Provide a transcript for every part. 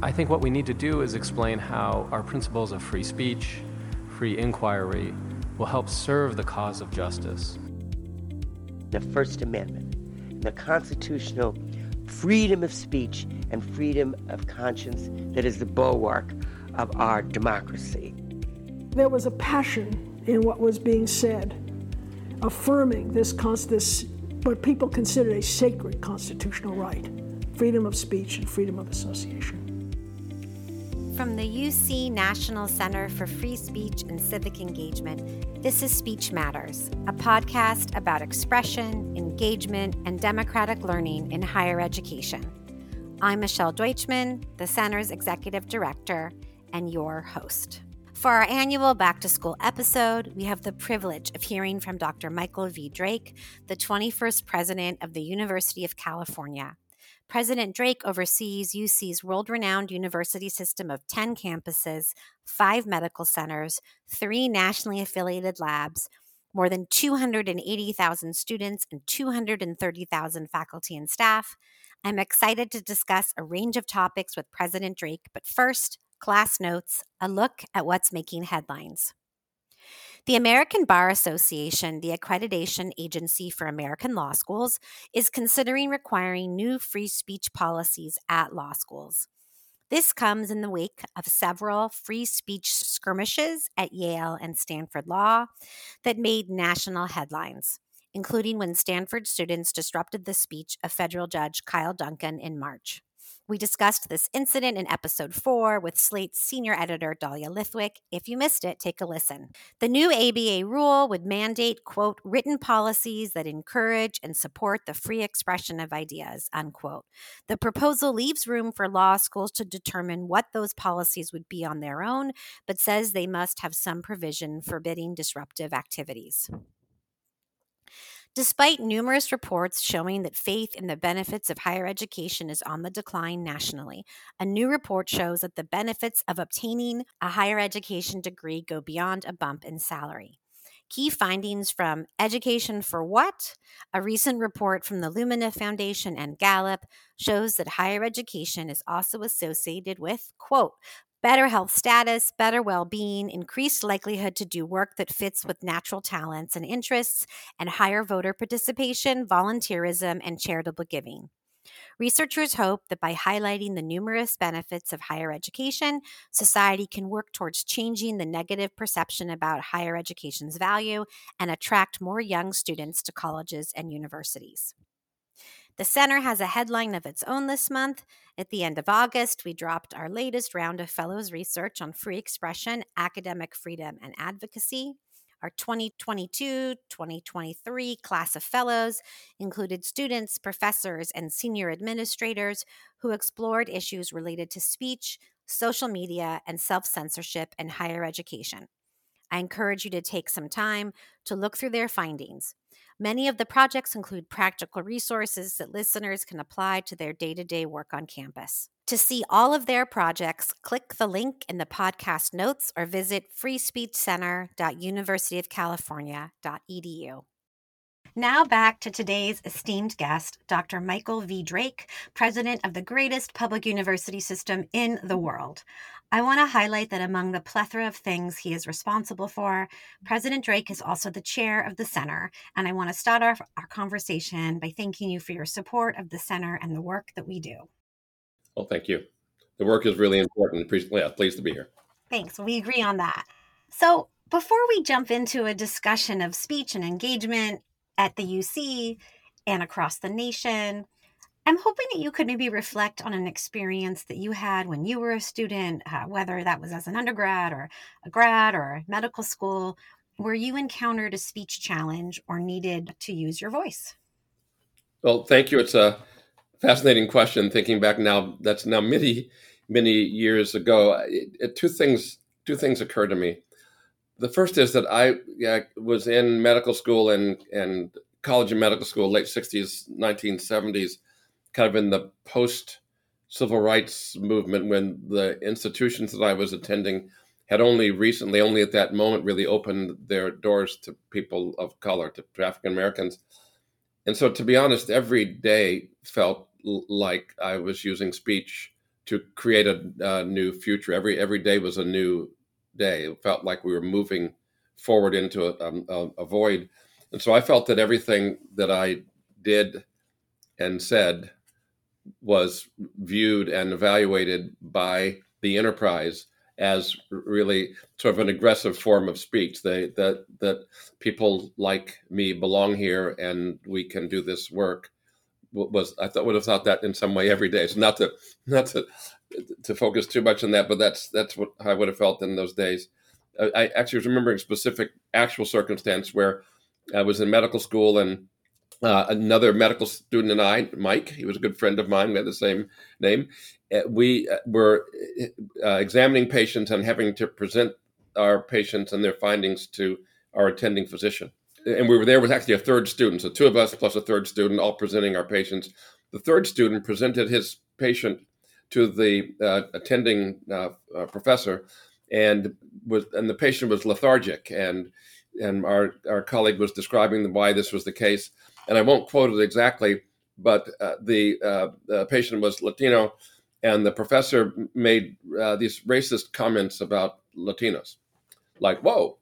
I think what we need to do is explain how our principles of free speech, free inquiry, will help serve the cause of justice. The First Amendment, the constitutional freedom of speech and freedom of conscience that is the bulwark of our democracy. There was a passion in what was being said, affirming this, this what people considered a sacred constitutional right freedom of speech and freedom of association. From the UC National Center for Free Speech and Civic Engagement, this is Speech Matters, a podcast about expression, engagement, and democratic learning in higher education. I'm Michelle Deutchman, the Center's Executive Director, and your host. For our annual Back to School episode, we have the privilege of hearing from Dr. Michael V. Drake, the 21st President of the University of California. President Drake oversees UC's world renowned university system of 10 campuses, five medical centers, three nationally affiliated labs, more than 280,000 students, and 230,000 faculty and staff. I'm excited to discuss a range of topics with President Drake, but first, class notes, a look at what's making headlines. The American Bar Association, the accreditation agency for American law schools, is considering requiring new free speech policies at law schools. This comes in the wake of several free speech skirmishes at Yale and Stanford Law that made national headlines, including when Stanford students disrupted the speech of federal judge Kyle Duncan in March. We discussed this incident in episode four with Slate's senior editor, Dahlia Lithwick. If you missed it, take a listen. The new ABA rule would mandate, quote, written policies that encourage and support the free expression of ideas, unquote. The proposal leaves room for law schools to determine what those policies would be on their own, but says they must have some provision forbidding disruptive activities. Despite numerous reports showing that faith in the benefits of higher education is on the decline nationally, a new report shows that the benefits of obtaining a higher education degree go beyond a bump in salary. Key findings from Education for What, a recent report from the Lumina Foundation and Gallup, shows that higher education is also associated with, quote, better health status, better well being, increased likelihood to do work that fits with natural talents and interests, and higher voter participation, volunteerism, and charitable giving. Researchers hope that by highlighting the numerous benefits of higher education, society can work towards changing the negative perception about higher education's value and attract more young students to colleges and universities. The center has a headline of its own this month. At the end of August, we dropped our latest round of fellows research on free expression, academic freedom, and advocacy. Our 2022 2023 class of fellows included students, professors, and senior administrators who explored issues related to speech, social media, and self censorship in higher education. I encourage you to take some time to look through their findings. Many of the projects include practical resources that listeners can apply to their day to day work on campus. To see all of their projects, click the link in the podcast notes or visit freespeechcenter.universityofcalifornia.edu. Now back to today's esteemed guest, Dr. Michael V. Drake, president of the greatest public university system in the world. I want to highlight that among the plethora of things he is responsible for, President Drake is also the chair of the center. And I want to start our, our conversation by thanking you for your support of the center and the work that we do. Well, thank you. The work is really important. Yeah, pleased to be here. Thanks. We agree on that. So, before we jump into a discussion of speech and engagement at the UC and across the nation, I'm hoping that you could maybe reflect on an experience that you had when you were a student, uh, whether that was as an undergrad or a grad or medical school, where you encountered a speech challenge or needed to use your voice. Well, thank you. It's a fascinating question. Thinking back now, that's now many, many years ago. It, it, two things, two things occurred to me. The first is that I yeah, was in medical school and and college and medical school, late '60s, 1970s kind of in the post civil rights movement when the institutions that I was attending had only recently, only at that moment, really opened their doors to people of color, to, African Americans. And so, to be honest, every day felt like I was using speech to create a, a new future. Every every day was a new day. It felt like we were moving forward into a, um, a, a void, and so I felt that everything that I did and said was viewed and evaluated by the enterprise as really sort of an aggressive form of speech. They, that that people like me belong here and we can do this work was I thought would have thought that in some way every day. So not to not to to focus too much on that, but that's that's what I would have felt in those days. I, I actually was remembering specific actual circumstance where I was in medical school and uh, another medical student and I, Mike, he was a good friend of mine. We had the same name. Uh, we uh, were uh, examining patients and having to present our patients and their findings to our attending physician. And we were there with actually a third student, so two of us plus a third student, all presenting our patients. The third student presented his patient to the uh, attending professor, and was and the patient was lethargic, and and our our colleague was describing why this was the case and I won't quote it exactly, but uh, the, uh, the, patient was Latino, and the professor made uh, these racist comments about Latinos, like "whoa,"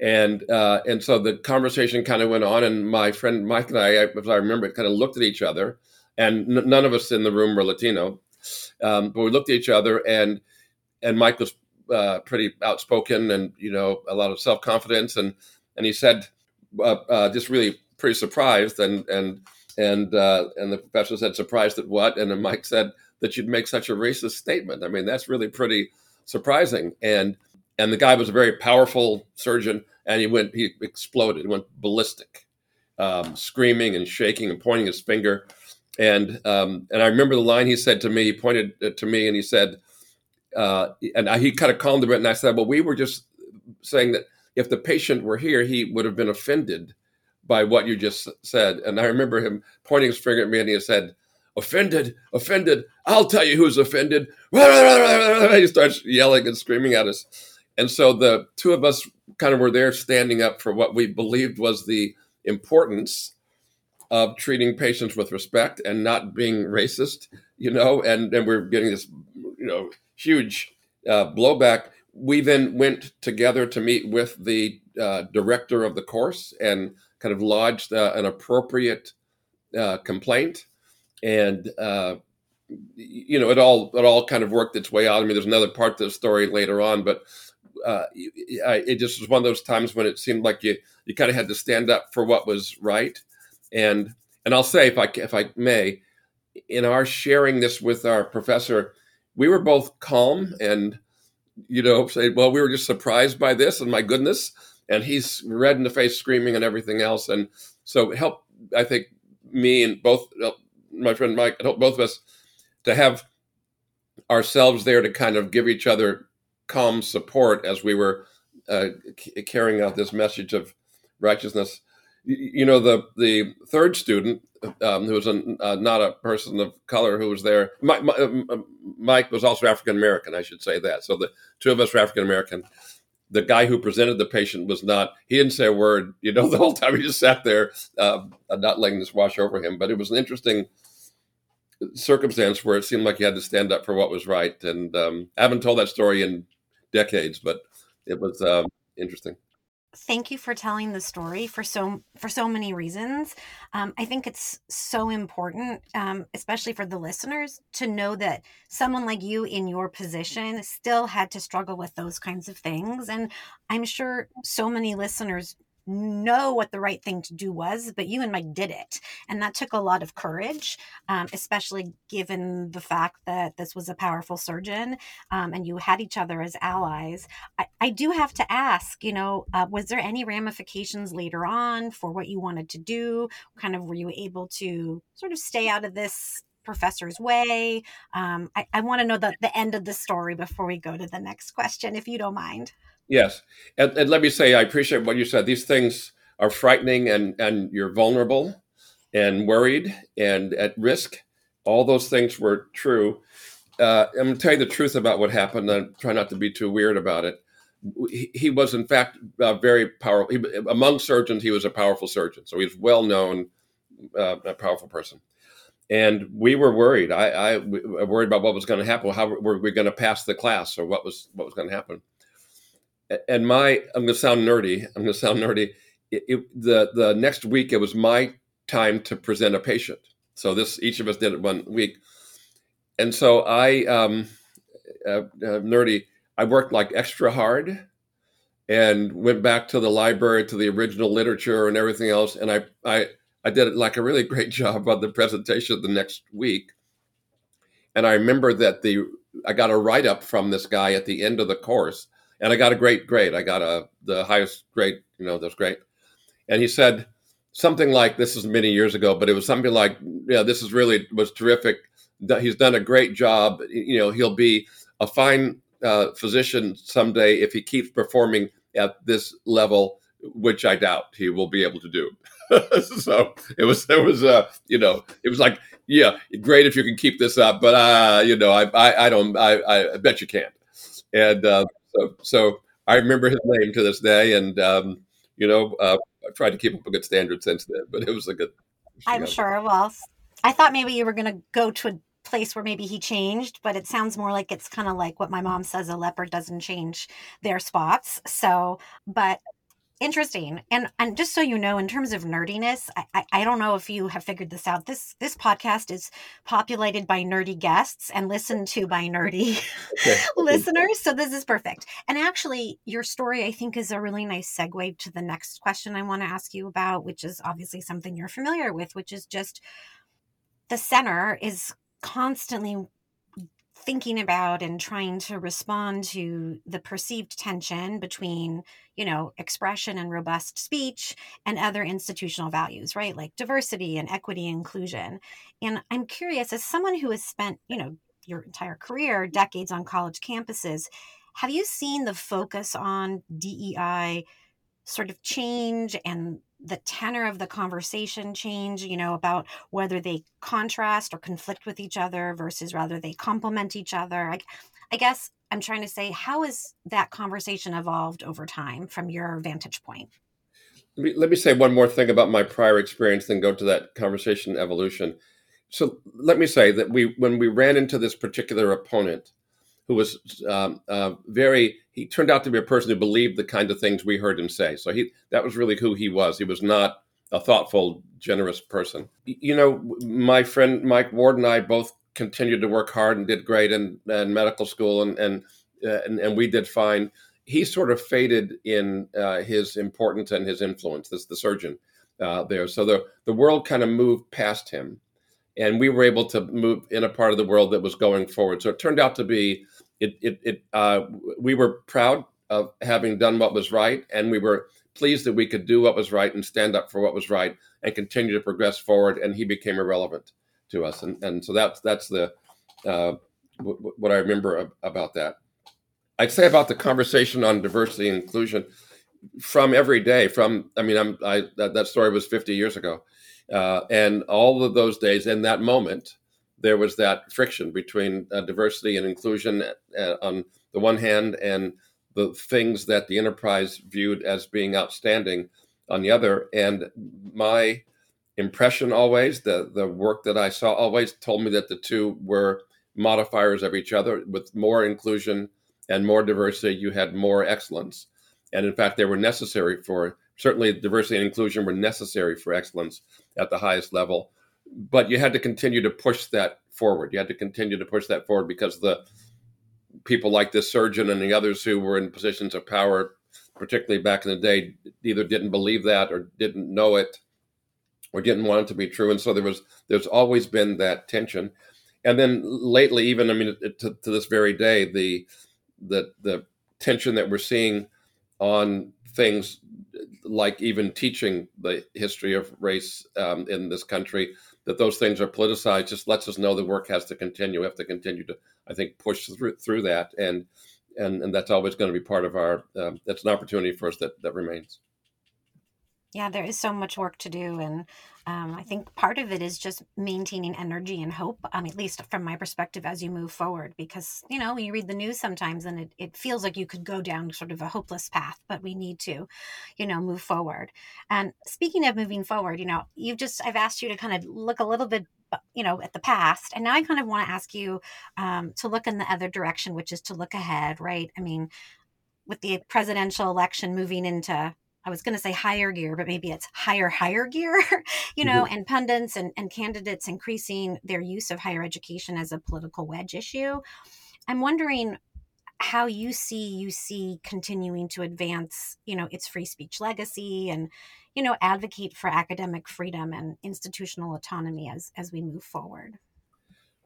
and uh, and so the conversation kind of went on, and my friend Mike and I, as I remember, kind of looked at each other, and n- none of us in the room were Latino, um, but we looked at each other, and and Mike was uh, pretty outspoken, and you know a lot of self confidence, and and he said uh, just really pretty surprised, and and and uh, and the professor said, "Surprised at what?" And then Mike said that you'd make such a racist statement. I mean, that's really pretty surprising. And and the guy was a very powerful surgeon, and he went he exploded, he went ballistic, um, screaming and shaking and pointing his finger. And um, and I remember the line he said to me. He pointed to me and he said, uh, and I, he kind of calmed a bit. And I said, "Well, we were just saying that if the patient were here, he would have been offended by what you just said. And I remember him pointing his finger at me and he said, Offended, offended, I'll tell you who's offended. He starts yelling and screaming at us. And so the two of us kind of were there standing up for what we believed was the importance of treating patients with respect and not being racist, you know, and, and we're getting this, you know, huge uh, blowback. We then went together to meet with the uh, director of the course and kind of lodged uh, an appropriate uh, complaint, and uh, you know it all it all kind of worked its way out. I mean, there's another part to the story later on, but uh, it just was one of those times when it seemed like you you kind of had to stand up for what was right, and and I'll say if I if I may, in our sharing this with our professor, we were both calm and you know say, well, we were just surprised by this, and my goodness and he's red in the face, screaming and everything else. And so it helped, I think, me and both uh, my friend Mike, it helped both of us to have ourselves there to kind of give each other calm support as we were uh, c- carrying out this message of righteousness. You, know, the the third student, um, who was a, uh, not a person of color who was there, Mike, Mike was also African American, I should say that. So the two of us were African American the guy who presented the patient was not he didn't say a word you know the whole time he just sat there uh, not letting this wash over him. But it was an interesting circumstance where it seemed like he had to stand up for what was right. And um, i haven't told that story in decades but it was um, interesting thank you for telling the story for so for so many reasons. Um, i think it's so important um, especially for the listeners to know that someone like you in your position still had to struggle with those kinds of things. And i'm sure so many listeners know what the right thing to do was, but you and Mike did it. And that took a lot of courage, um, especially given the fact that this was a powerful surgeon um, and you had each other as allies. I, I do have to ask, you know, uh, was there any ramifications later on for what you wanted to do? Kind of were you able to sort of stay out of this professor's way? Um, I, I want to know the, the end of the story before we go to the next question, if you don't mind. Yes, and, and, let me say, I appreciate what you said. These things are frightening, and and you're vulnerable, and worried, and at risk. All those things were true. Uh, I'm going to tell you the truth about what happened. And try not to be too weird about it. He, he was, in fact, uh, very powerful. He, among surgeons, he was a powerful surgeon, so he's well known, uh, a powerful person. and we were worried. I, I worried about what was going to happen. How were we going to pass the class, or what was what was going to happen? And my, I'm going to sound nerdy. I'm going to sound nerdy. It, it, the the next week, it was my time to present a patient. So this, each of us did it one week, and so I, um, uh, uh, nerdy. I worked like extra hard, and went back to the library to the original literature and everything else. And I, I I did like a really great job on the presentation the next week. And I remember that the I got a write up from this guy at the end of the course, and I got a great grade. I got a the highest grade, you know, that's great. And he said something like, "This is many years ago, but it was something like, yeah, this is really was terrific. He's done a great job. You know, he'll be a fine uh, physician someday if he keeps performing at this level, which I doubt he will be able to do." so it was it was uh you know it was like yeah great if you can keep this up but uh you know I I, I don't I I bet you can't and uh, so so I remember his name to this day and um you know uh, I tried to keep up a good standard since then but it was a good I'm sure well I thought maybe you were going to go to a place where maybe he changed, but it sounds more like it's kind of like what my mom says a leopard doesn't change their spots. So, but interesting. And and just so you know in terms of nerdiness I, I, I don't know if you have figured this out. This this podcast is populated by nerdy guests and listened to by nerdy listeners. So this is perfect. And actually your story i think is a really nice segue to the next question i want to ask you about which is obviously something you're familiar with which is just the center is constantly thinking about and trying to respond to the perceived tension between you know expression and robust speech and other institutional values right? Like diversity and equity and inclusion. And i'm curious as someone who has spent you know your entire career decades on college campuses have you seen the focus on dei sort of change and the tenor of the conversation change, you know, about whether they contrast or conflict with each other versus rather they complement each other. I, I guess I'm trying to say, how has that conversation evolved over time from your vantage point? Let me, let me say one more thing about my prior experience, then go to that conversation evolution. So let me say that we, when we ran into this particular opponent, who was um, uh, very he turned out to be a person who believed the kind of things we heard him say. So he that was really who he was. He was not a thoughtful generous person. You know my friend mike ward and i both continued to work hard and did great in, in medical school and and, uh, and, and we did fine. He sort of faded in uh, his importance and his influence this the surgeon uh, there. So the the world kind of moved past him and we were able to move in a part of the world that was going forward. So it turned out to be it, it, it uh, we were proud of having done what was right, and we were pleased that we could do what was right and stand up for what was right and continue to progress forward. And he became irrelevant to us, and and so that's that's the uh, w- what I remember about that. I'd say about the conversation on diversity and inclusion from every day. From I mean, I'm I that, that story was 50 years ago, uh, and all of those days in that moment there was that friction between uh, diversity and inclusion uh, on the one hand and the things that the enterprise viewed as being outstanding on the other. And my impression always, the, the work that I saw always told me that the two were modifiers of each other. With more inclusion and more diversity, you had more excellence. And in fact, they were necessary for certainly diversity and inclusion were necessary for excellence at the highest level but you had to continue to push that forward. You had to continue to push that forward because the people like this surgeon and the others who were in positions of power, particularly back in the day, either didn't believe that or didn't know it or didn't want it to be true. And so there was there's always been that tension. And then lately, even I mean, to, to this very day, the the the tension that we're seeing on things like even teaching the history of race um, in this country that those things are politicized just lets us know the work has to continue. We have to continue to, I think, push through through that, and and and that's always going to be part of our. Um, that's an opportunity for us that that remains. Yeah, there is so much work to do. And um, I think part of it is just maintaining energy and hope, um, at least from my perspective, as you move forward. Because, you know, you read the news sometimes and it, it feels like you could go down sort of a hopeless path, but we need to, you know, move forward. And speaking of moving forward, you know, you've just, I've asked you to kind of look a little bit you know at the past and now i kind of want to ask you um, to look in the other direction which is to look ahead right i mean with the presidential election moving into I was going to say higher gear, but maybe it's higher, higher gear, you know, mm-hmm. and pundits and, and candidates increasing their use of higher education as a political wedge issue. I'm wondering how you see UC continuing to advance, you know, its free speech legacy and, you know, advocate for academic freedom and institutional autonomy as as we move forward.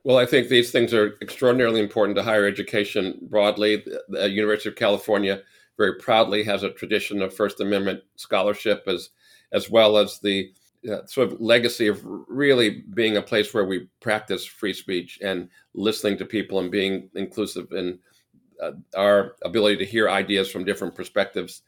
Well, I think these things are extraordinarily important to higher education broadly. The University of California very proudly has a tradition of First Amendment scholarship as as well as the uh, sort of legacy of really being a place where we practice free speech and listening to people and being inclusive in uh, our ability to hear ideas from different perspectives.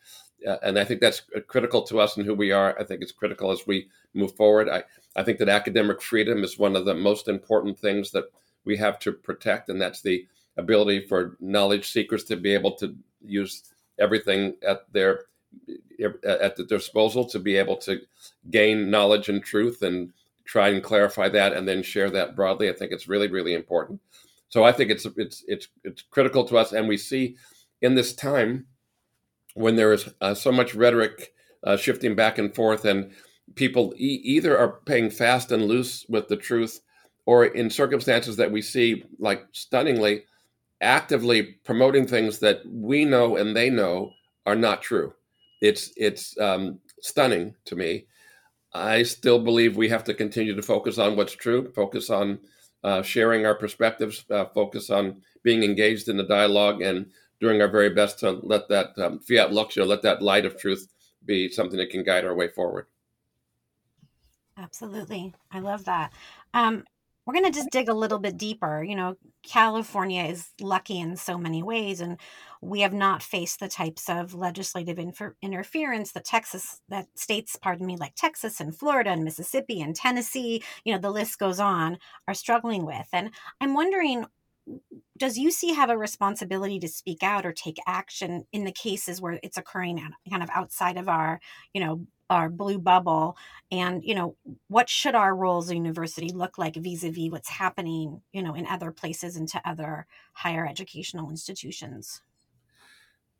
Uh, and I think that's critical to us and who we are. I think it's critical as we move forward. I, I think that academic freedom is one of the most important things that we have to protect, and that's the ability for knowledge seekers to be able to use everything at their at their disposal to be able to gain knowledge and truth and try and clarify that and then share that broadly. I think it's really really important. So I think it's it's it's it's critical to us, and we see in this time when there is uh, so much rhetoric uh, shifting back and forth, and people e- either are paying fast and loose with the truth, or in circumstances that we see like stunningly actively promoting things that we know and they know are not true. It's it's um, stunning to me. I still believe we have to continue to focus on what's true, focus on uh, sharing our perspectives, uh, focus on being engaged in the dialogue, and doing our very best to let that um, fiat lux, let that light of truth be something that can guide our way forward. Absolutely. I love that. Um, we're going to just dig a little bit deeper. You know, California is lucky in so many ways, and we have not faced the types of legislative infer- interference that Texas, that states, pardon me, like Texas and Florida and Mississippi and Tennessee, you know, the list goes on, are struggling with. And I'm wondering, does UC have a responsibility to speak out or take action in the cases where it's occurring kind of outside of our, you know, our blue bubble and you know what should our role as a university look like vis-a-vis what's happening you know in other places and to other higher educational institutions?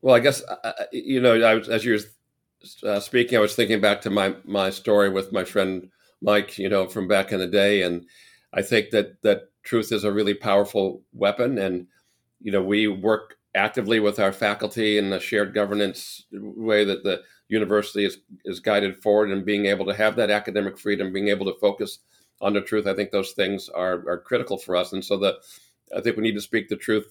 Well i guess uh, uh, you know I was, as you were uh, speaking i was thinking back to my my story with my friend mike you know from back in the day and i think that that truth is a really powerful weapon and you know we work actively with our faculty in a shared governance way that the university is, is guided forward and being able to have that academic freedom, being able to focus on the truth. I think those things are, are critical for us. And so that I think we need to speak the truth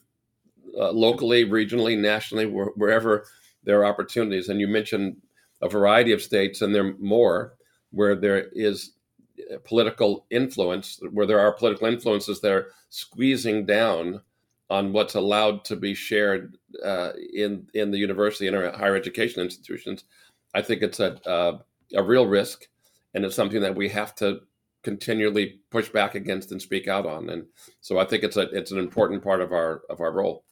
uh, locally, regionally, nationally, wh- wherever there are opportunities. And you mentioned a variety of states, and there are more where there is uh, political influence, where there are political influences that are squeezing down on what's allowed to be shared uh, in in the university and our higher education institutions, I think it's a uh, a real risk, and it's something that we have to continually push back against and speak out on. And so I think it's a it's an important part of our of our role.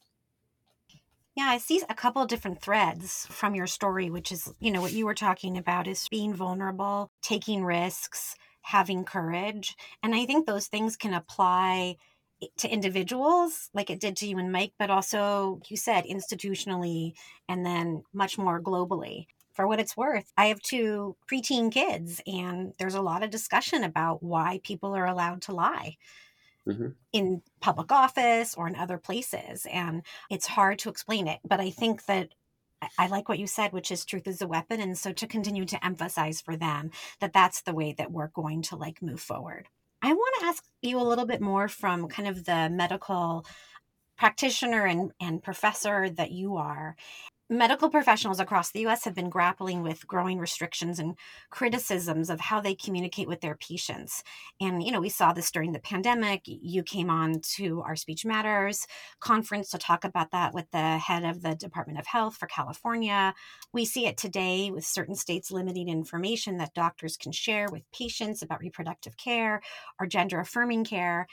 Yeah, I see a couple different threads from your story, which is, you know, what you were talking about is being vulnerable, taking risks, having courage. And I think those things can apply to individuals like it did to you and Mike, but also, you said, institutionally and then much more globally. For what it's worth, I have two preteen kids, and there's a lot of discussion about why people are allowed to lie. Mm-hmm. in public office or in other places. And it's hard to explain it. But I think that I like what you said, which is truth is a weapon. And so to continue to emphasize for them that that's the way that we're going to like move forward. I want to ask you a little bit more from kind of the medical practitioner and, and professor that you are. Medical professionals across the US have been grappling with growing restrictions and criticisms of how they communicate with their patients. And, you know, we saw this during the pandemic. You came on to our Speech Matters conference to talk about that with the head of the Department of Health for California. We see it today with certain states limiting information that doctors can share with patients about reproductive care or gender affirming care.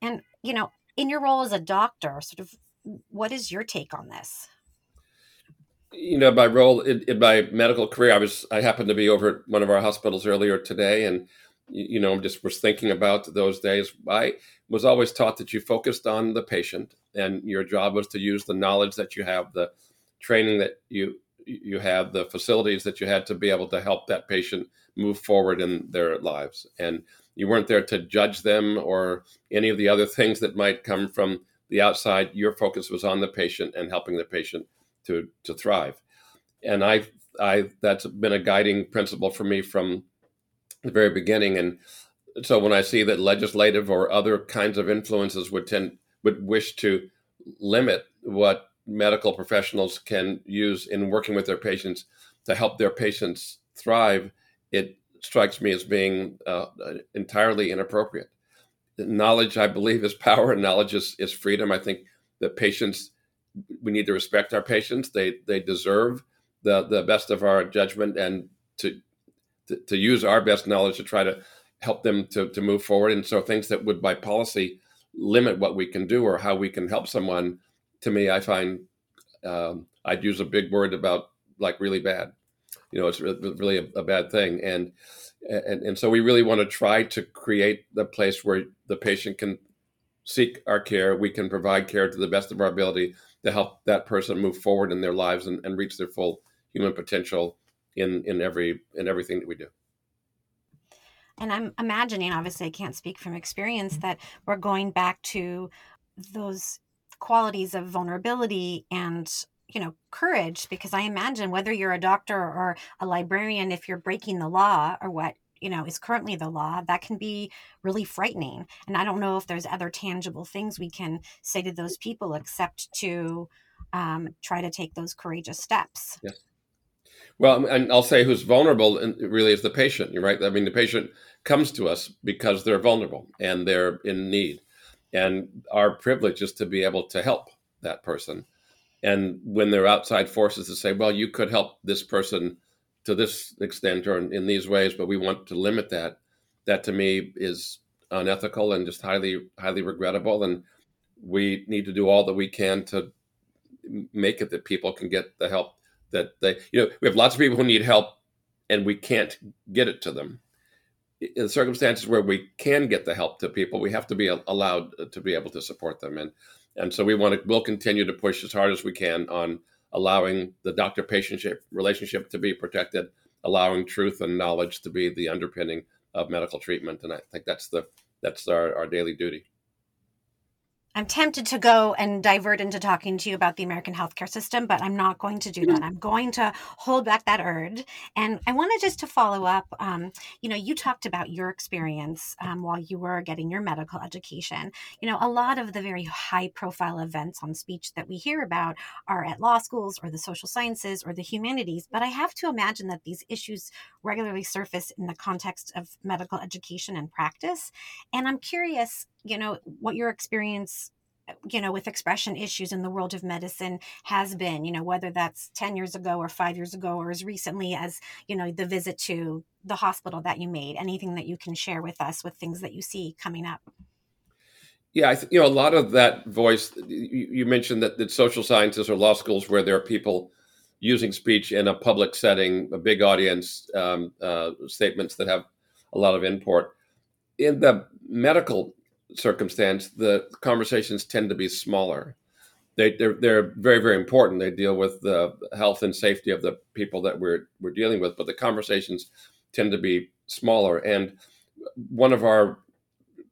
And, you know, in your role as a doctor, sort of what is your take on this? You know, my role in, in, my medical career, I was I happened to be over at one of our hospitals earlier today, and you know, just was thinking about those days. I was always taught that you focused on the patient, and your job was to use the knowledge that you have, the training that you you have, the facilities that you had to be able to help that patient move forward in their lives, and you weren't there to judge them or any of the other things that might come from the outside. Your focus was on the patient and helping the patient to to thrive. And I I that's been a guiding principle for me from the very beginning. And so when I see that legislative or other kinds of influences would tend would wish to limit what medical professionals can use in working with their patients to help their patients thrive, it strikes me as being uh, entirely inappropriate. Knowledge, I believe, is power, and knowledge is, is freedom. I think that patients we need to respect our patients. They they deserve the the best of our judgment and to to, to use our best knowledge to try to help them to, to move forward. And so things that would by policy limit what we can do or how we can help someone, to me, I find um, I'd use a big word about like really bad. You know, it's really a, a bad thing. And, and and so we really want to try to create the place where the patient can seek our care. We can provide care to the best of our ability to help that person move forward in their lives and, and reach their full human potential in in every in everything that we do. And i'm imagining obviously i can't speak from experience that we're going back to those qualities of vulnerability and you know courage because i imagine whether you're a doctor or a librarian if you're breaking the law or what you know is currently the law that can be really frightening and i don't know if there's other tangible things we can say to those people except to um, try to take those courageous steps. Yes. Well and i'll say who's vulnerable really is the patient you're right i mean the patient comes to us because they're vulnerable and they're in need and our privilege is to be able to help that person and when there are outside forces to say well you could help this person to this extent or in, in these ways, but we want to limit that. That to me is unethical and just highly, highly regrettable. And we need to do all that we can to make it that people can get the help that they, you know, we have lots of people who need help and we can't get it to them. In circumstances where we can get the help to people, we have to be allowed to be able to support them. And, and so we want to, we'll continue to push as hard as we can on allowing the doctor patient relationship to be protected, allowing truth and knowledge to be the underpinning of medical treatment. And I think that's the that's our, our daily duty. I'm tempted to go and divert into talking to you about the American healthcare system, but I'm not going to do that. I'm going to hold back that urge. And I wanted just to follow up. Um, you know, you talked about your experience um, while you were getting your medical education. You know, a lot of the very high profile events on speech that we hear about are at law schools or the social sciences or the humanities. But I have to imagine that these issues regularly surface in the context of medical education and practice. And I'm curious you know what your experience you know with expression issues in the world of medicine has been you know whether that's 10 years ago or 5 years ago or as recently as you know the visit to the hospital that you made anything that you can share with us with things that you see coming up yeah, I th- you know a lot of that voice. You, you mentioned that, that social sciences or law schools where there are people using speech in a public setting, a big audience, um, uh, statements that have a lot of import. In the medical circumstance, the conversations tend to be smaller. They, they're, they're very, very important. They deal with the health and safety of the people that we're, we're dealing with, but the conversations tend to be smaller. And one of our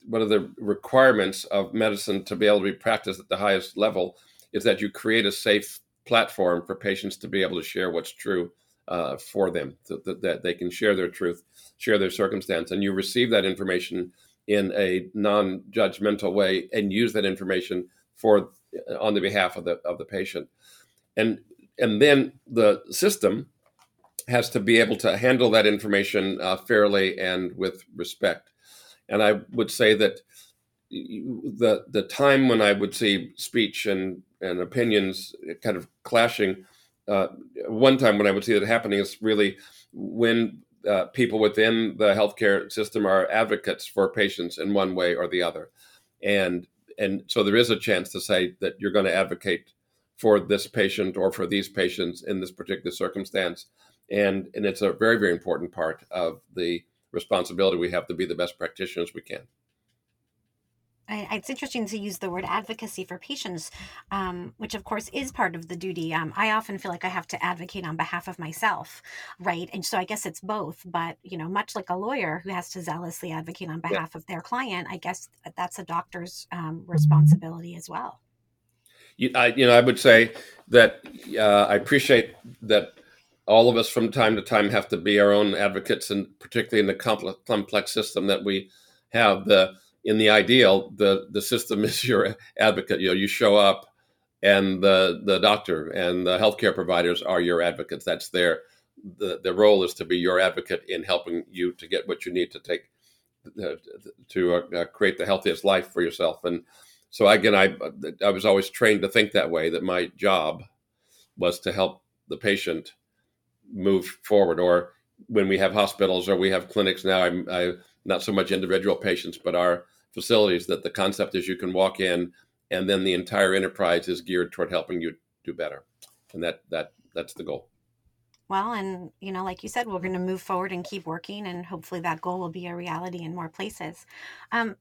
one of the requirements of medicine to be able to be practiced at the highest level is that you create a safe platform for patients to be able to share what's true uh, for them, so that, that, they can share their truth, share their circumstance, and you receive that information in a non-judgmental way and use that information for on the behalf of the of the patient. And and then the system has to be able to handle that information uh, fairly and with respect. And I would say that the the time when I would see speech and and opinions kind of clashing, uh, one time when I would see that happening is really when uh, people within the healthcare system are advocates for patients in one way or the other, and and so there is a chance to say that you're going to advocate for this patient or for these patients in this particular circumstance, and and it's a very very important part of the responsibility we have to be the best practitioners we can. I, it's interesting to use the word advocacy for patients, um, which of course is part of the duty. Um, I often feel like I have to advocate on behalf of myself, right? And so I guess it's both. But you know, much like a lawyer who has to zealously advocate on behalf yeah. of their client, I guess that's a doctor's um, responsibility as well. You, I, you know, I would say that uh, I appreciate that all of us from time to time have to be our own advocates, and particularly in the complex, complex system that we have. The in the ideal, the the system is your advocate. You know, you show up, and the the doctor and the healthcare providers are your advocates. That's their the the role is to be your advocate in helping you to get what you need to take uh, to uh, create the healthiest life for yourself. And so again, I I was always trained to think that way. That my job was to help the patient move forward. Or when we have hospitals or we have clinics now, I'm I, not so much individual patients, but our facilities that the concept is you can walk in and then the entire enterprise is geared toward helping you do better. And that that that's the goal. Well and you know like you said we're going to move forward and keep working and hopefully that goal will be a reality in more places. Um,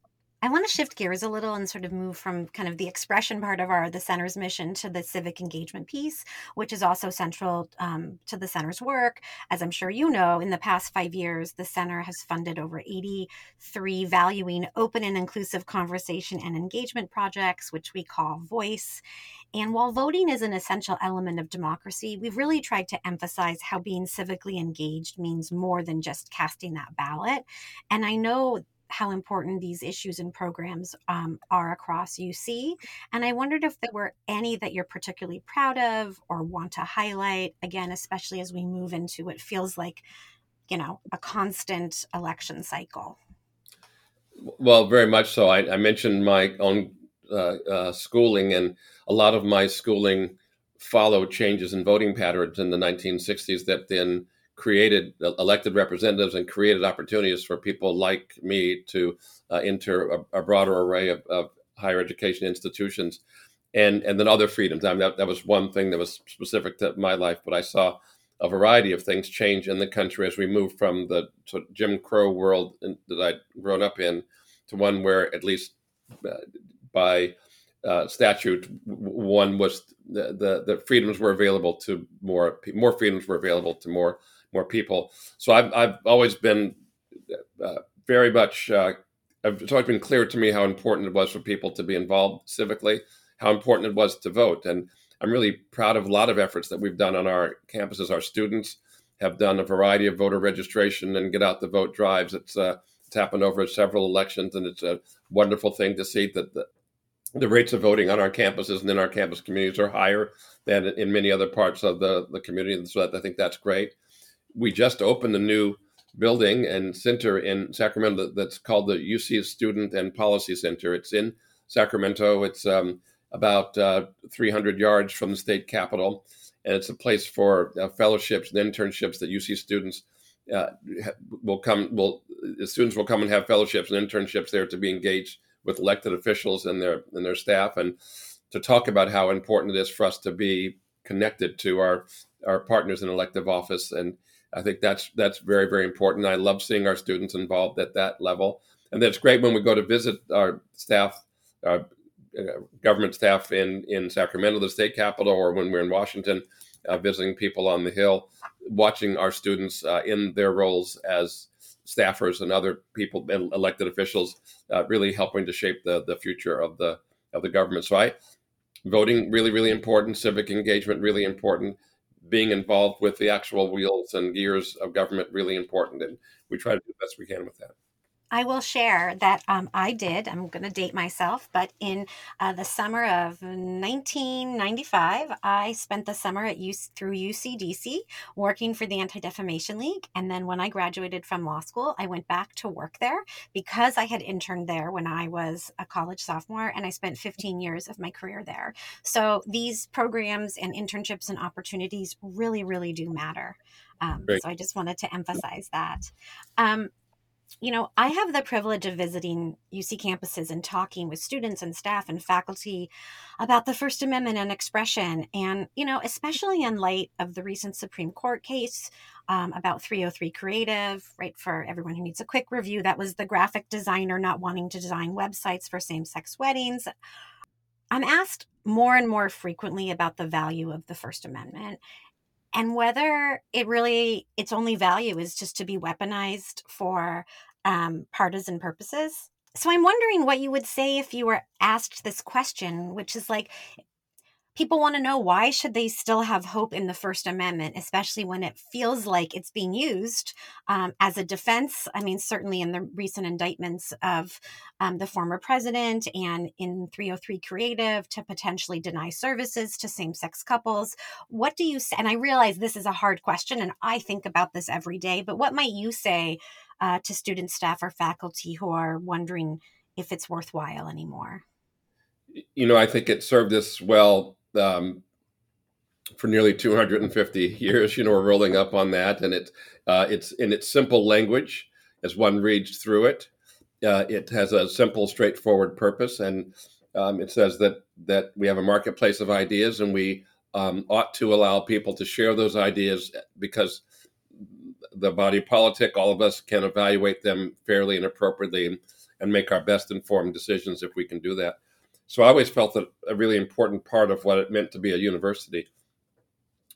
I want to shift gears a little and sort of move from kind of the expression part of our the center's mission to the civic engagement piece, which is also central um, to the center's work. As I'm sure you know, in the past five years, the center has funded over 83 valuing open and inclusive conversation and engagement projects, which we call Voice. And while voting is an essential element of democracy, we've really tried to emphasize how being civically engaged means more than just casting that ballot. And I know how important these issues and programs um, are across UC. And I wondered if there were any that you're particularly proud of or want to highlight, again, especially as we move into what feels like, you know, a constant election cycle. Well, very much so. I, I mentioned my own uh, uh, schooling, and a lot of my schooling followed changes in voting patterns in the 1960s that then created elected representatives and created opportunities for people like me to uh, enter a, a, broader array of, of, higher education institutions and and then other freedoms. I mean, that, that was one thing that was specific to my life, but I saw a variety of things change in the country as we moved from the Jim Crow world in, that I'd grown up in to one where, at least uh, by uh, statute, one was the, the, the freedoms were available to more more freedoms were available to more more people. So I've, I've always been uh, very much, uh, it's always been clear to me how important it was for people to be involved civically, how important it was to vote. And I'm really proud of a lot of efforts that we've done on our campuses. Our students have done a variety of voter registration and get out the vote drives. It's, uh, it's happened over several elections, and it's a wonderful thing to see that the, the rates of voting on our campuses and in our campus communities are higher than in many other parts of the, the community. And so I think that's great we just opened a new building and center in Sacramento that's called the UC Student and Policy Center. It's in Sacramento. It's um, about uh, 300 yards from the state capitol, and it's a place for uh, fellowships and internships that UC students uh, will come. Will students will come and have fellowships and internships there to be engaged with elected officials and their and their staff, and to talk about how important it is for us to be connected to our our partners in elective office and I think that's that's very very important. I love seeing our students involved at that level, and that's great when we go to visit our staff, our uh, government staff in in Sacramento, the state capital, or when we're in Washington, uh, visiting people on the Hill, watching our students uh, in their roles as staffers and other people, elected officials, uh, really helping to shape the the future of the of the government. So I voting really really important, civic engagement really important being involved with the actual wheels and gears of government really important, and we try to do the best we can with that. I will share that um, I did. I'm going to date myself, but in uh, the summer of 1995, I spent the summer at UC, through UCDC working for the Anti Defamation League. And then when I graduated from law school, I went back to work there because I had interned there when I was a college sophomore, and I spent 15 years of my career there. So these programs and internships and opportunities really, really do matter. Um, so I just wanted to emphasize that. Um, you know, I have the privilege of visiting UC campuses and talking with students and staff and faculty about the First Amendment and expression. And, you know, especially in light of the recent Supreme Court case um, about 303 Creative, right? For everyone who needs a quick review, that was the graphic designer not wanting to design websites for same sex weddings. I'm asked more and more frequently about the value of the First Amendment and whether it really its only value is just to be weaponized for um, partisan purposes. So i'm wondering what you would say if you were asked this question which is like people want to know why should they still have hope in the first amendment? especially when it feels like it's being used um, as a defense i mean certainly in the recent indictments of um, the former president and in 303 creative to potentially deny services to same-sex couples. What do you say and i realize this is a hard question and i think about this every day but what might you say uh, to students staff or faculty who are wondering if it's worthwhile anymore? You know, I think it served us well um, for nearly 250 years. You know, we're rolling up on that, and it uh, it's in its simple language as one reads through it. Uh, it has a simple, straightforward purpose, and um, it says that that we have a marketplace of ideas, and we um, ought to allow people to share those ideas because the body politic, all of us can evaluate them fairly and appropriately, and make our best informed decisions if we can do that. So I always felt that a really important part of what it meant to be a university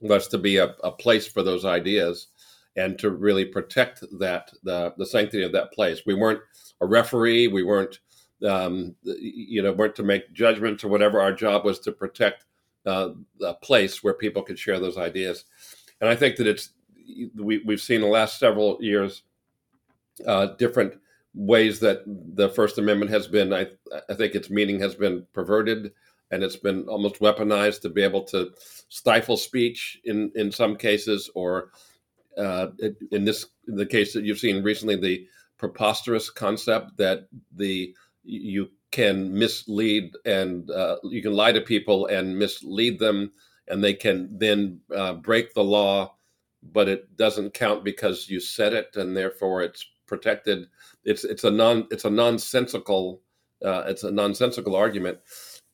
was to be a, a place for those ideas and to really protect that the, the sanctity of that place. We weren't a referee. We weren't um, you know weren't to make judgments or whatever. Our job was to protect uh, a place where people could share those ideas. And I think that it's we, we've seen the last several years uh, different ways that the First Amendment has been, I, I think its meaning has been perverted and it's been almost weaponized to be able to stifle speech in, in some cases, or uh, in this in the case that you've seen recently, the preposterous concept that the you can mislead and uh, you can lie to people and mislead them, and they can then uh, break the law, but it doesn't count because you said it, and therefore it's protected. It's it's a non it's a nonsensical uh, it's a nonsensical argument.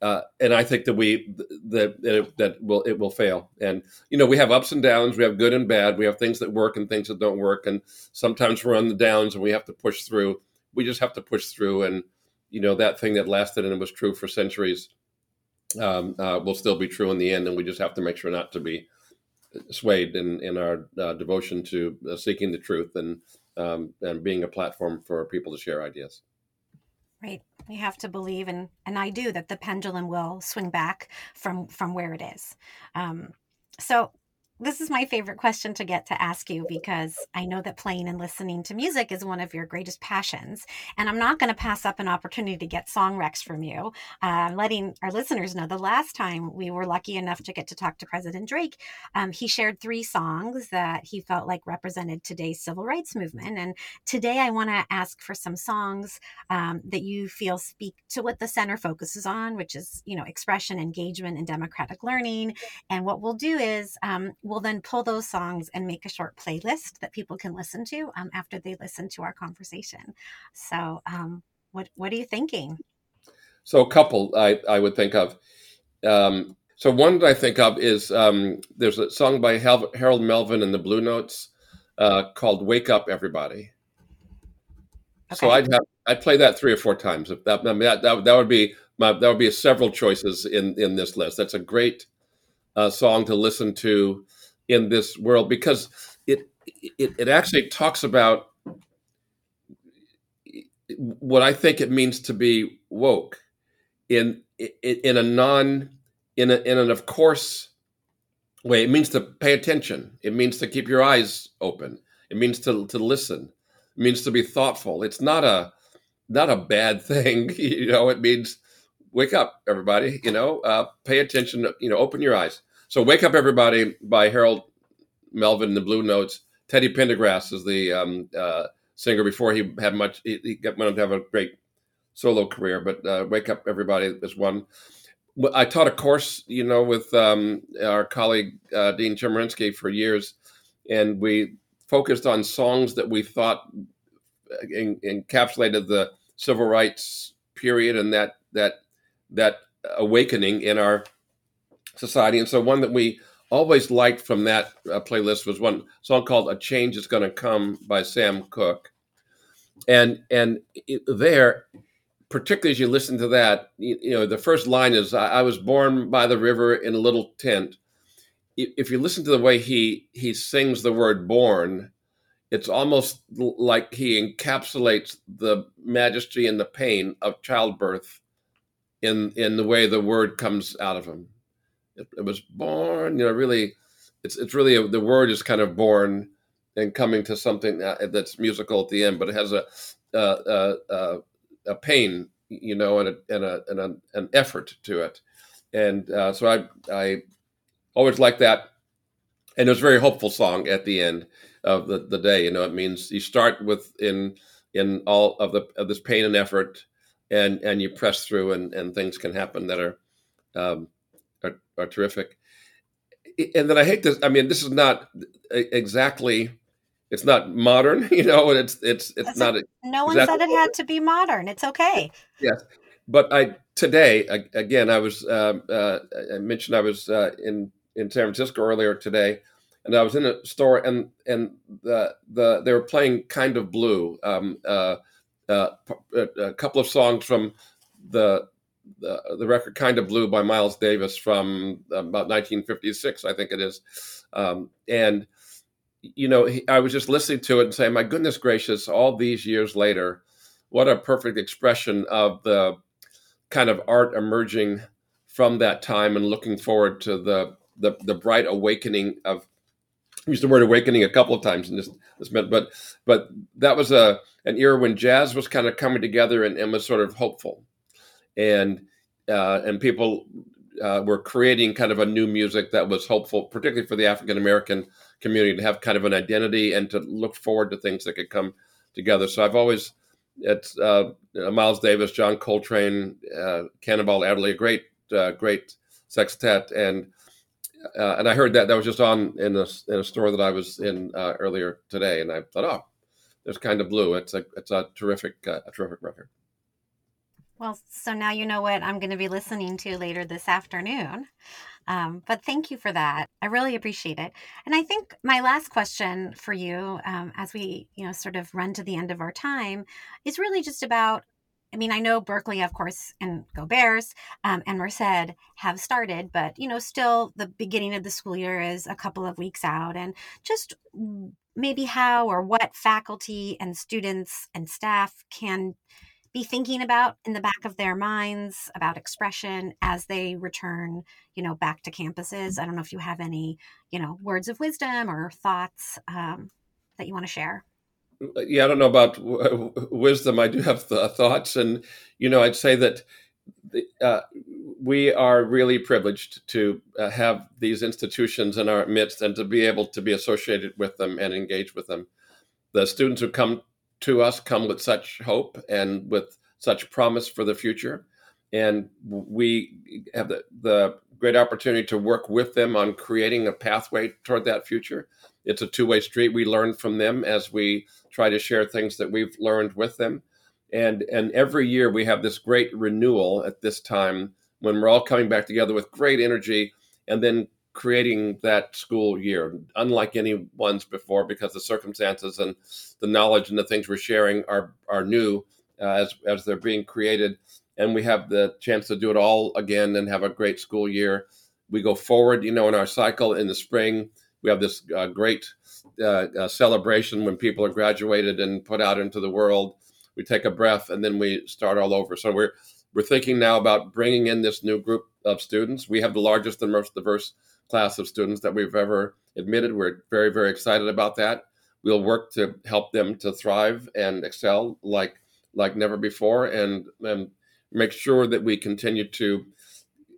Uh, and I think that we that that, that will it will fail. And you know we have ups and downs. We have good and bad. We have things that work and things that don't work. And sometimes we're on the downs and we have to push through. We just have to push through. And you know that thing that lasted and it was true for centuries um, uh, will still be true in the end. And we just have to make sure not to be swayed in in our uh, devotion to uh, seeking the truth and um, and being a platform for people to share ideas. Right. We have to believe, and and I do that the pendulum will swing back from from where it is. Um, so this is my favorite question to get to ask you because I know that playing and listening to music is one of your greatest passions. And I'm not going to pass up an opportunity to get song recs from you. Uh, letting our listeners know the last time we were lucky enough to get to talk to President Drake, um, he shared three songs that he felt like represented today's civil rights movement. And today I want to ask for some songs um, that you feel speak to what the center focuses on, which is, you know, expression, engagement, and democratic learning. And what we'll do is, um, we'll then pull those songs and make a short playlist that people can listen to um, after they listen to our conversation. So, um, what what are you thinking? So, a couple I, I would think of. Um, so, one that I think of is um, there's a song by Harold Melvin and the Blue Notes uh, called "Wake Up, Everybody." Okay. So I'd have I'd play that three or four times. If that, that, that, that would be my, that would be several choices in in this list. That's a great uh, song to listen to in this world because it it, it actually talks about what I think it means to be woke in in, a non in a, in an of course way. It means to pay attention. It means to keep your eyes open. It means to to listen. It means to be thoughtful. It's not a not a bad thing. You know, it means wake up, everybody. You know, uh, pay attention. You know, open your eyes. So, "Wake Up, Everybody" by Harold Melvin and the Blue Notes. Teddy Pendergrass is the um, uh, singer before he had much. He, he went on to have a great solo career, but uh, "Wake Up, Everybody" is one. I taught a course, you know, with um, our colleague uh, Dean Chemerinsky for years, and we focused on songs that we thought in, encapsulated the civil rights period and that that that awakening in our society. And so, one that we always liked from that uh, playlist was one song called "A Change Is Going to Come" by Sam Cooke, and and it, there particularly as you listen to that, you, you know, the first line is, I, I, was born by the river in a little tent." If you listen to the way he he sings the word "born," it's almost like he encapsulates the majesty and the pain of childbirth in in the way the word comes out of him. It, it was born, you know, really. It's it's really a, the word is kind of born and coming to something that's musical at the end, but it has a a, a, a pain, you know, and a, and a, and a, an effort to it. And uh, so I I always like that, and it was a very hopeful song at the end of the, the day. You know, it means you start with in in all of the of this pain and effort, and and you press through, and and things can happen that are um, are, terrific. And then I hate this. I mean, this is not exactly it's not modern, you know, and it's it's it's That's not. A, no one exactly said it had to be modern. It's okay. Yes, but I today again I was uh, uh, I mentioned I was uh, in in San Francisco earlier today, and I was in a store and and the the they were playing Kind of Blue, um, uh, uh, a couple of songs from the the, the record Kind of Blue by Miles Davis from about 1956, I think it is, um, and you know, he, I was just listening to it and saying, my goodness gracious, all these years later, what a perfect expression of the kind of art emerging from that time and looking forward to the the, the bright awakening of I used the word awakening a couple of times in this this meant but but that was a an era when jazz was kind of coming together and, and was sort of hopeful and uh, and people uh, were creating kind of a new music that was hopeful particularly for the African American community to have kind of an identity and to look forward to things that could come together. So I've always it's uh, Miles Davis, John Coltrane, uh, Cannonball Adderley, a great uh, great sextet, and uh, and I heard that that was just on in a in a store that I was in uh, earlier today, and I thought, oh, there's kind of blue. It's a it's a terrific a terrific record. Well, so now you know what I'm going to be listening to later this afternoon. Um, but thank you for that. I really appreciate it. And I think my last question for you, um, as we you know sort of run to the end of our time, is really just about. I mean, I know Berkeley, of course, and Go Bears um, and Merced have started, but you know, still the beginning of the school year is a couple of weeks out, and just maybe how or what faculty and students and staff can be thinking about in the back of their minds about expression as they return you know back to campuses. I don't know if you have any you know words of wisdom or thoughts um, that you want to share uh, yeah i don't know about w- wisdom. I do have the thoughts and you know i'd say that uh, we are really privileged to uh, have these institutions in our midst and to be able to be associated with them and engage with them. The students who come to us come with such hope and with such promise for the future. And we have the, the great opportunity to work with them on creating a pathway toward that future. It's a two way street. We learn from them as we try to share things that we've learned with them. And, and every year we have this great renewal at this time when we're all coming back together with great energy and then creating that school year, unlike any ones before, because the circumstances and the knowledge and the things we're sharing are are new uh, as as they're being created, and we have the chance to do it all again and have a great school year. We go forward, you know, in our cycle in the spring. We have this uh, great uh, uh celebration when people are graduated and put out into the world. We take a breath and then we start all over. So we're we're thinking now about bringing in this new group of students. We have the largest and most diverse class of students that we've ever admitted. We're very, very excited about that. we'll work to help them to thrive and excel like like never before, and and make sure that we continue to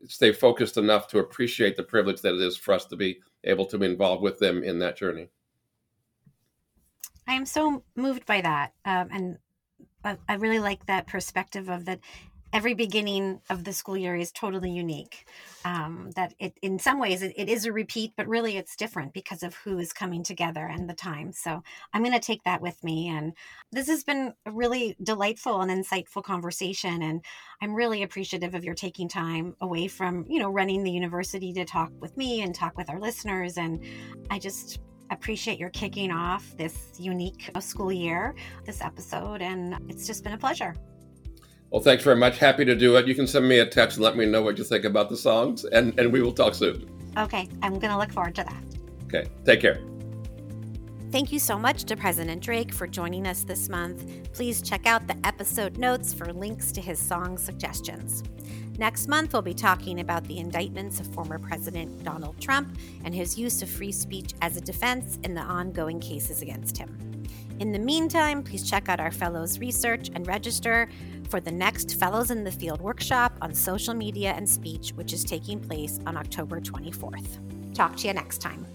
stay focused enough to appreciate the privilege that it is for us to be able to be involved with them in that journey. I am so moved by that, um, and I, I really like that perspective of that every beginning of the school year is totally unique. Um, that it, in some ways, it, it is a repeat, but really it's different because of who is coming together and the time. So I'm going to take that with me. And this has been a really delightful and insightful conversation. And I'm really appreciative of your taking time away from, you know, running the university to talk with me and talk with our listeners. And I just appreciate your kicking off this unique school year, this episode. And it's just been a pleasure. Well, thanks very much. Happy to do it. You can send me a text and let me know what you think about the songs, and, and we will talk soon. Okay. I'm going to look forward to that. Okay. Take care. Thank you so much to President Drake for joining us this month. Please check out the episode notes for links to his song suggestions. Next month, we'll be talking about the indictments of former President Donald Trump and his use of free speech as a defense in the ongoing cases against him. In the meantime, please check out our fellows research and register for the next Fellows in the Field workshop on social media and speech, which is taking place on October 24th. Talk to you next time.